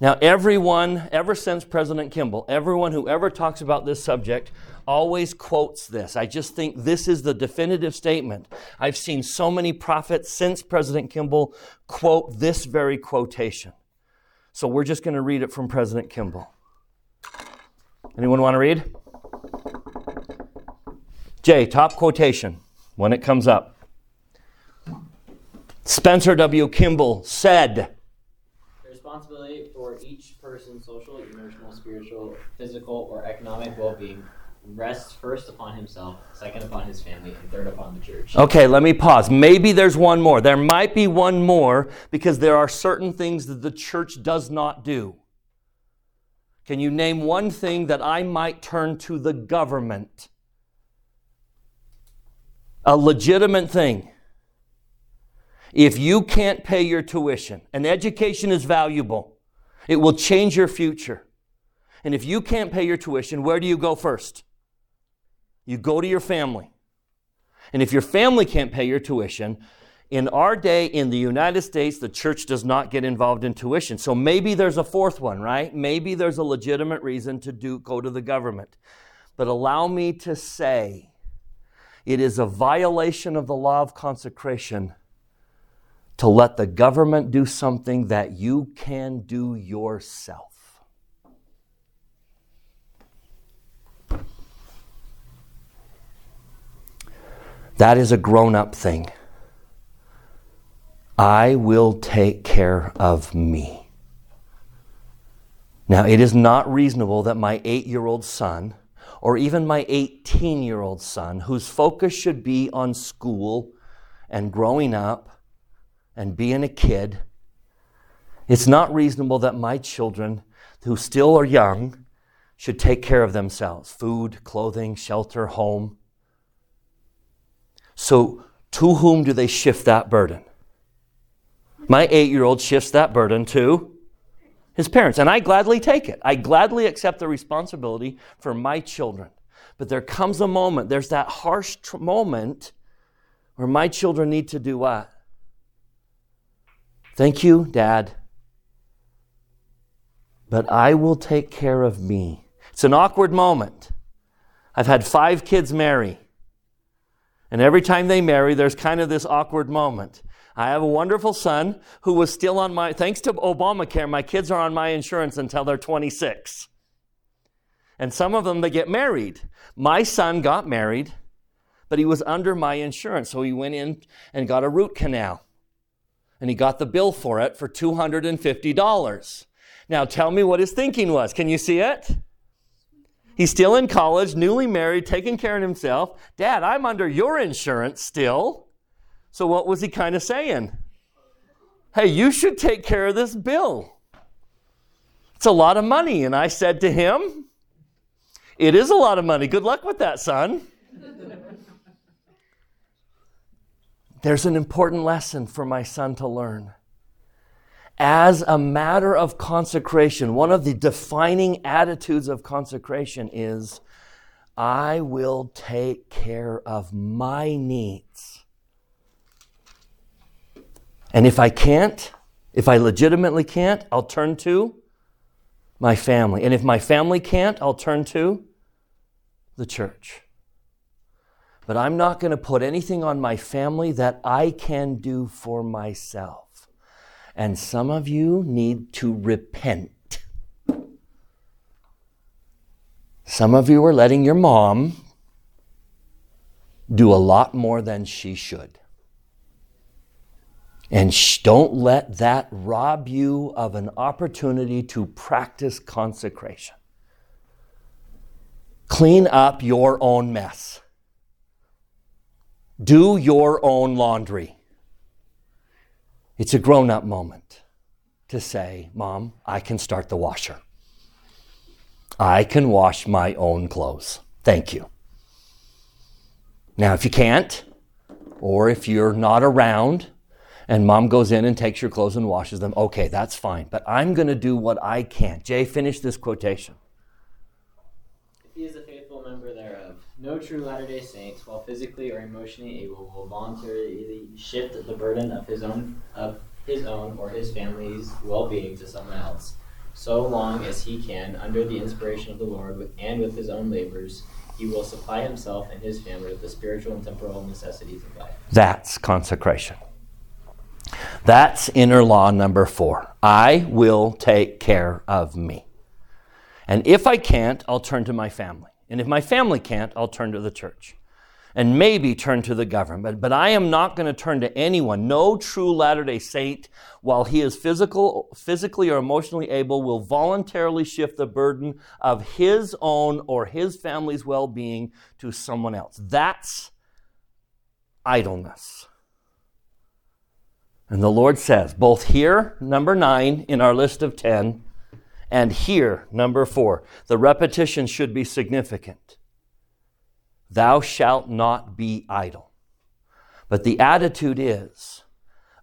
[SPEAKER 1] Now, everyone, ever since President Kimball, everyone who ever talks about this subject always quotes this. I just think this is the definitive statement. I've seen so many prophets since President Kimball quote this very quotation. So we're just going to read it from President Kimball. Anyone want to read? Jay, top quotation when it comes up. Spencer W. Kimball said,
[SPEAKER 3] The responsibility for each person's social, emotional, spiritual, physical, or economic well being rests first upon himself, second upon his family, and third upon the church.
[SPEAKER 1] Okay, let me pause. Maybe there's one more. There might be one more because there are certain things that the church does not do. Can you name one thing that I might turn to the government? A legitimate thing. If you can't pay your tuition, and education is valuable, it will change your future. And if you can't pay your tuition, where do you go first? You go to your family. And if your family can't pay your tuition, in our day in the United States, the church does not get involved in tuition. So maybe there's a fourth one, right? Maybe there's a legitimate reason to do, go to the government. But allow me to say, it is a violation of the law of consecration to let the government do something that you can do yourself. That is a grown up thing. I will take care of me. Now, it is not reasonable that my eight year old son, or even my 18 year old son, whose focus should be on school and growing up and being a kid, it's not reasonable that my children, who still are young, should take care of themselves food, clothing, shelter, home. So, to whom do they shift that burden? My eight year old shifts that burden to his parents, and I gladly take it. I gladly accept the responsibility for my children. But there comes a moment, there's that harsh tr- moment where my children need to do what? Thank you, Dad. But I will take care of me. It's an awkward moment. I've had five kids marry. And every time they marry, there's kind of this awkward moment. I have a wonderful son who was still on my, thanks to Obamacare, my kids are on my insurance until they're 26. And some of them, they get married. My son got married, but he was under my insurance. So he went in and got a root canal. And he got the bill for it for $250. Now tell me what his thinking was. Can you see it? He's still in college, newly married, taking care of himself. Dad, I'm under your insurance still. So what was he kind of saying? Hey, you should take care of this bill. It's a lot of money. And I said to him, It is a lot of money. Good luck with that, son. There's an important lesson for my son to learn. As a matter of consecration, one of the defining attitudes of consecration is I will take care of my needs. And if I can't, if I legitimately can't, I'll turn to my family. And if my family can't, I'll turn to the church. But I'm not going to put anything on my family that I can do for myself. And some of you need to repent. Some of you are letting your mom do a lot more than she should. And sh- don't let that rob you of an opportunity to practice consecration. Clean up your own mess. Do your own laundry. It's a grown up moment to say, Mom, I can start the washer. I can wash my own clothes. Thank you. Now, if you can't, or if you're not around and mom goes in and takes your clothes and washes them, okay, that's fine. But I'm going to do what I can. Jay, finish this quotation.
[SPEAKER 3] If he is a faithful member thereof, no true Latter day Saints, while physically or emotionally able, will voluntarily shift the burden of his own of his own or his family's well being to someone else, so long as he can, under the inspiration of the Lord and with his own labors, he will supply himself and his family with the spiritual and temporal necessities of life.
[SPEAKER 1] That's consecration. That's inner law number four. I will take care of me. And if I can't, I'll turn to my family. And if my family can't, I'll turn to the church. And maybe turn to the government. But I am not going to turn to anyone. No true Latter day Saint, while he is physical, physically or emotionally able, will voluntarily shift the burden of his own or his family's well being to someone else. That's idleness. And the Lord says, both here, number nine, in our list of 10, and here, number four, the repetition should be significant. Thou shalt not be idle. But the attitude is,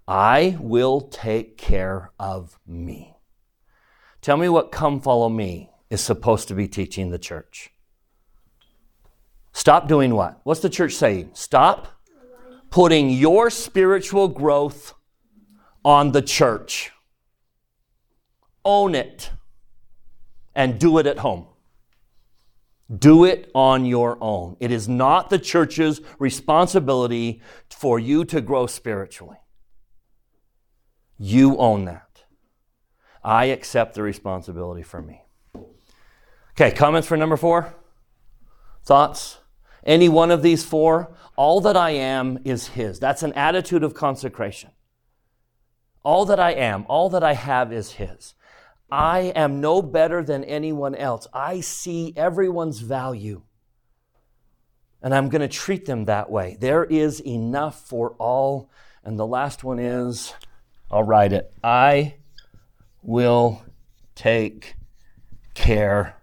[SPEAKER 1] I will take care of me. Tell me what come follow me is supposed to be teaching the church. Stop doing what? What's the church saying? Stop putting your spiritual growth on the church. Own it and do it at home. Do it on your own. It is not the church's responsibility for you to grow spiritually. You own that. I accept the responsibility for me. Okay, comments for number four? Thoughts? Any one of these four? All that I am is His. That's an attitude of consecration. All that I am, all that I have is His. I am no better than anyone else. I see everyone's value. And I'm going to treat them that way. There is enough for all. And the last one is I'll write it. I will take care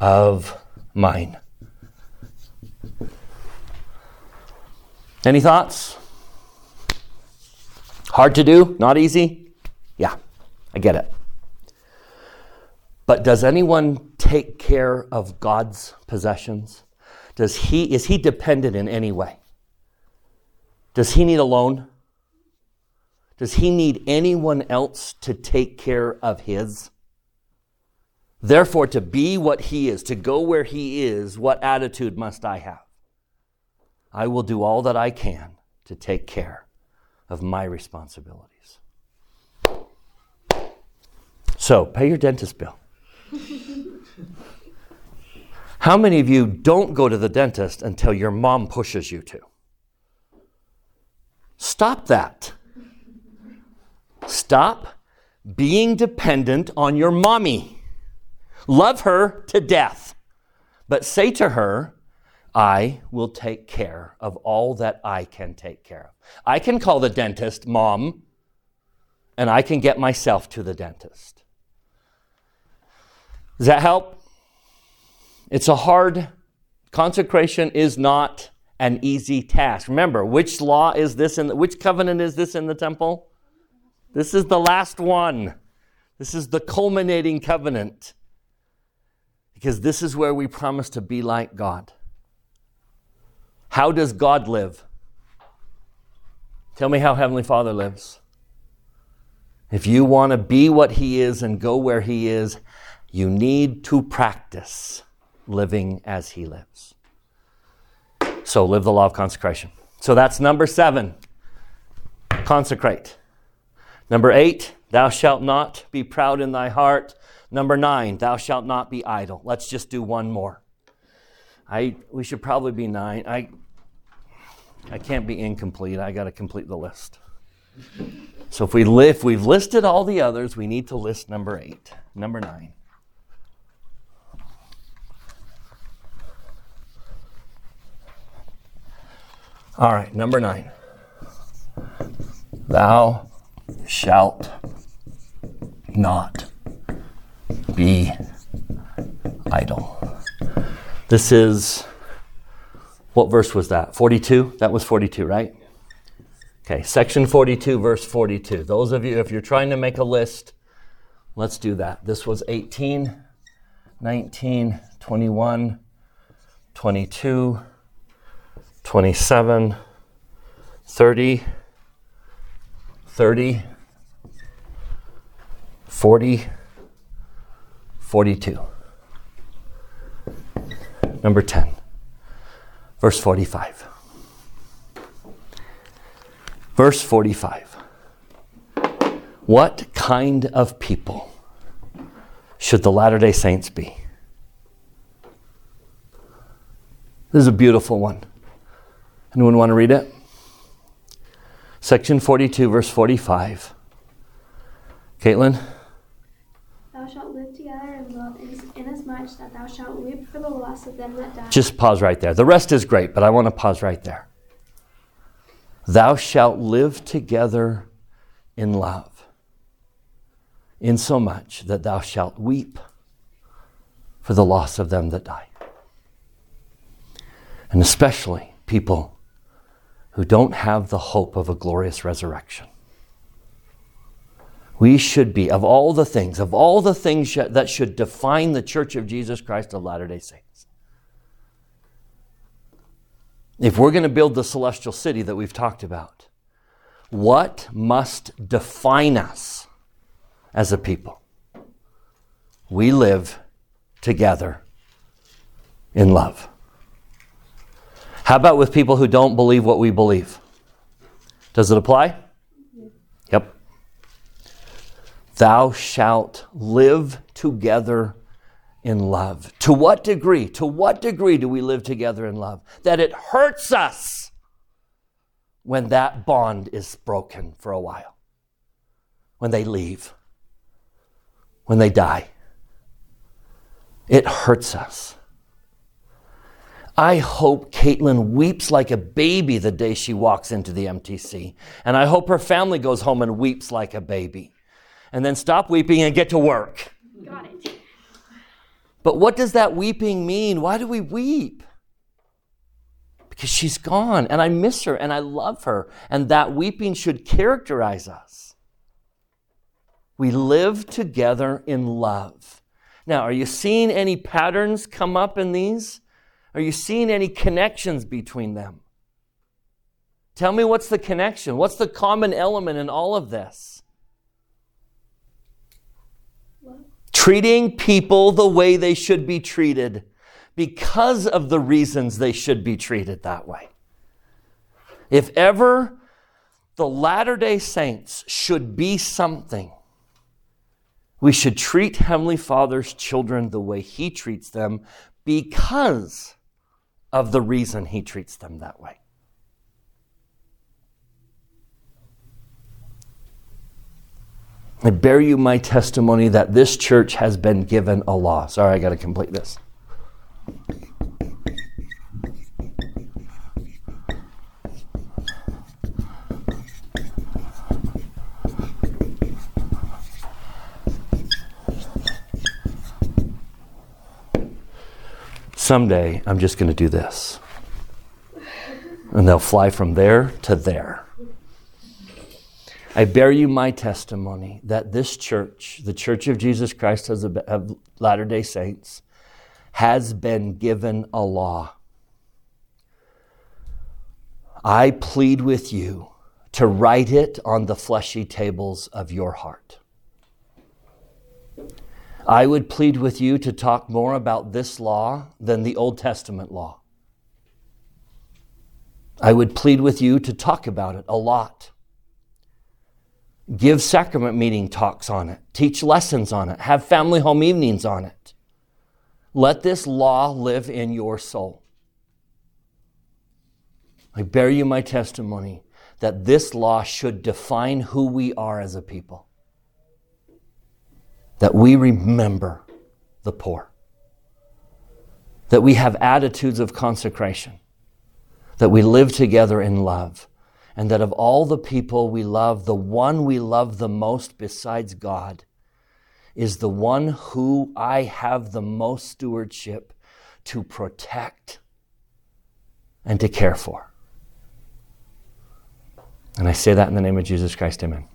[SPEAKER 1] of mine. Any thoughts? Hard to do? Not easy? Yeah. I get it. But does anyone take care of God's possessions? Does he is he dependent in any way? Does he need a loan? Does he need anyone else to take care of his? Therefore, to be what he is, to go where he is, what attitude must I have? I will do all that I can to take care of my responsibilities. So, pay your dentist bill. How many of you don't go to the dentist until your mom pushes you to? Stop that. Stop being dependent on your mommy. Love her to death, but say to her, I will take care of all that I can take care of. I can call the dentist mom, and I can get myself to the dentist. Does that help? It's a hard, consecration is not an easy task. Remember, which law is this in the, which covenant is this in the temple? This is the last one. This is the culminating covenant. Because this is where we promise to be like God. How does God live? Tell me how Heavenly Father lives. If you want to be what He is and go where He is, you need to practice living as he lives. So live the law of consecration. So that's number seven consecrate. Number eight, thou shalt not be proud in thy heart. Number nine, thou shalt not be idle. Let's just do one more. I we should probably be nine. I I can't be incomplete. I got to complete the list. So if we li- if we've listed all the others, we need to list number eight, number nine. All right, number nine. Thou shalt not be idle. This is, what verse was that? 42? That was 42, right? Okay, section 42, verse 42. Those of you, if you're trying to make a list, let's do that. This was 18, 19, 21, 22. 27, 30, 30, 40, 42. Number 10, verse 45. Verse 45. What kind of people should the Latter day Saints be? This is a beautiful one. Anyone want to read it? Section 42, verse 45. Caitlin?
[SPEAKER 4] Thou shalt live together in love, that thou shalt weep for the loss of them that die.
[SPEAKER 1] Just pause right there. The rest is great, but I want to pause right there. Thou shalt live together in love, insomuch that thou shalt weep for the loss of them that die. And especially people who don't have the hope of a glorious resurrection. We should be, of all the things, of all the things that should define the Church of Jesus Christ of Latter day Saints, if we're going to build the celestial city that we've talked about, what must define us as a people? We live together in love. How about with people who don't believe what we believe? Does it apply? Yep. Thou shalt live together in love. To what degree? To what degree do we live together in love? That it hurts us when that bond is broken for a while, when they leave, when they die. It hurts us. I hope Caitlin weeps like a baby the day she walks into the MTC. And I hope her family goes home and weeps like a baby. And then stop weeping and get to work.
[SPEAKER 4] Got it.
[SPEAKER 1] But what does that weeping mean? Why do we weep? Because she's gone and I miss her and I love her. And that weeping should characterize us. We live together in love. Now, are you seeing any patterns come up in these? Are you seeing any connections between them? Tell me what's the connection? What's the common element in all of this? Treating people the way they should be treated because of the reasons they should be treated that way. If ever the Latter day Saints should be something, we should treat Heavenly Father's children the way He treats them because of the reason he treats them that way. I bear you my testimony that this church has been given a law. Sorry, I got to complete this. someday I'm just going to do this. And they'll fly from there to there. I bear you my testimony that this church, the Church of Jesus Christ of Latter day Saints, has been given a law. I plead with you to write it on the fleshy tables of your heart. I would plead with you to talk more about this law than the Old Testament law. I would plead with you to talk about it a lot. Give sacrament meeting talks on it, teach lessons on it, have family home evenings on it. Let this law live in your soul. I bear you my testimony that this law should define who we are as a people. That we remember the poor, that we have attitudes of consecration, that we live together in love, and that of all the people we love, the one we love the most besides God is the one who I have the most stewardship to protect and to care for. And I say that in the name of Jesus Christ, amen.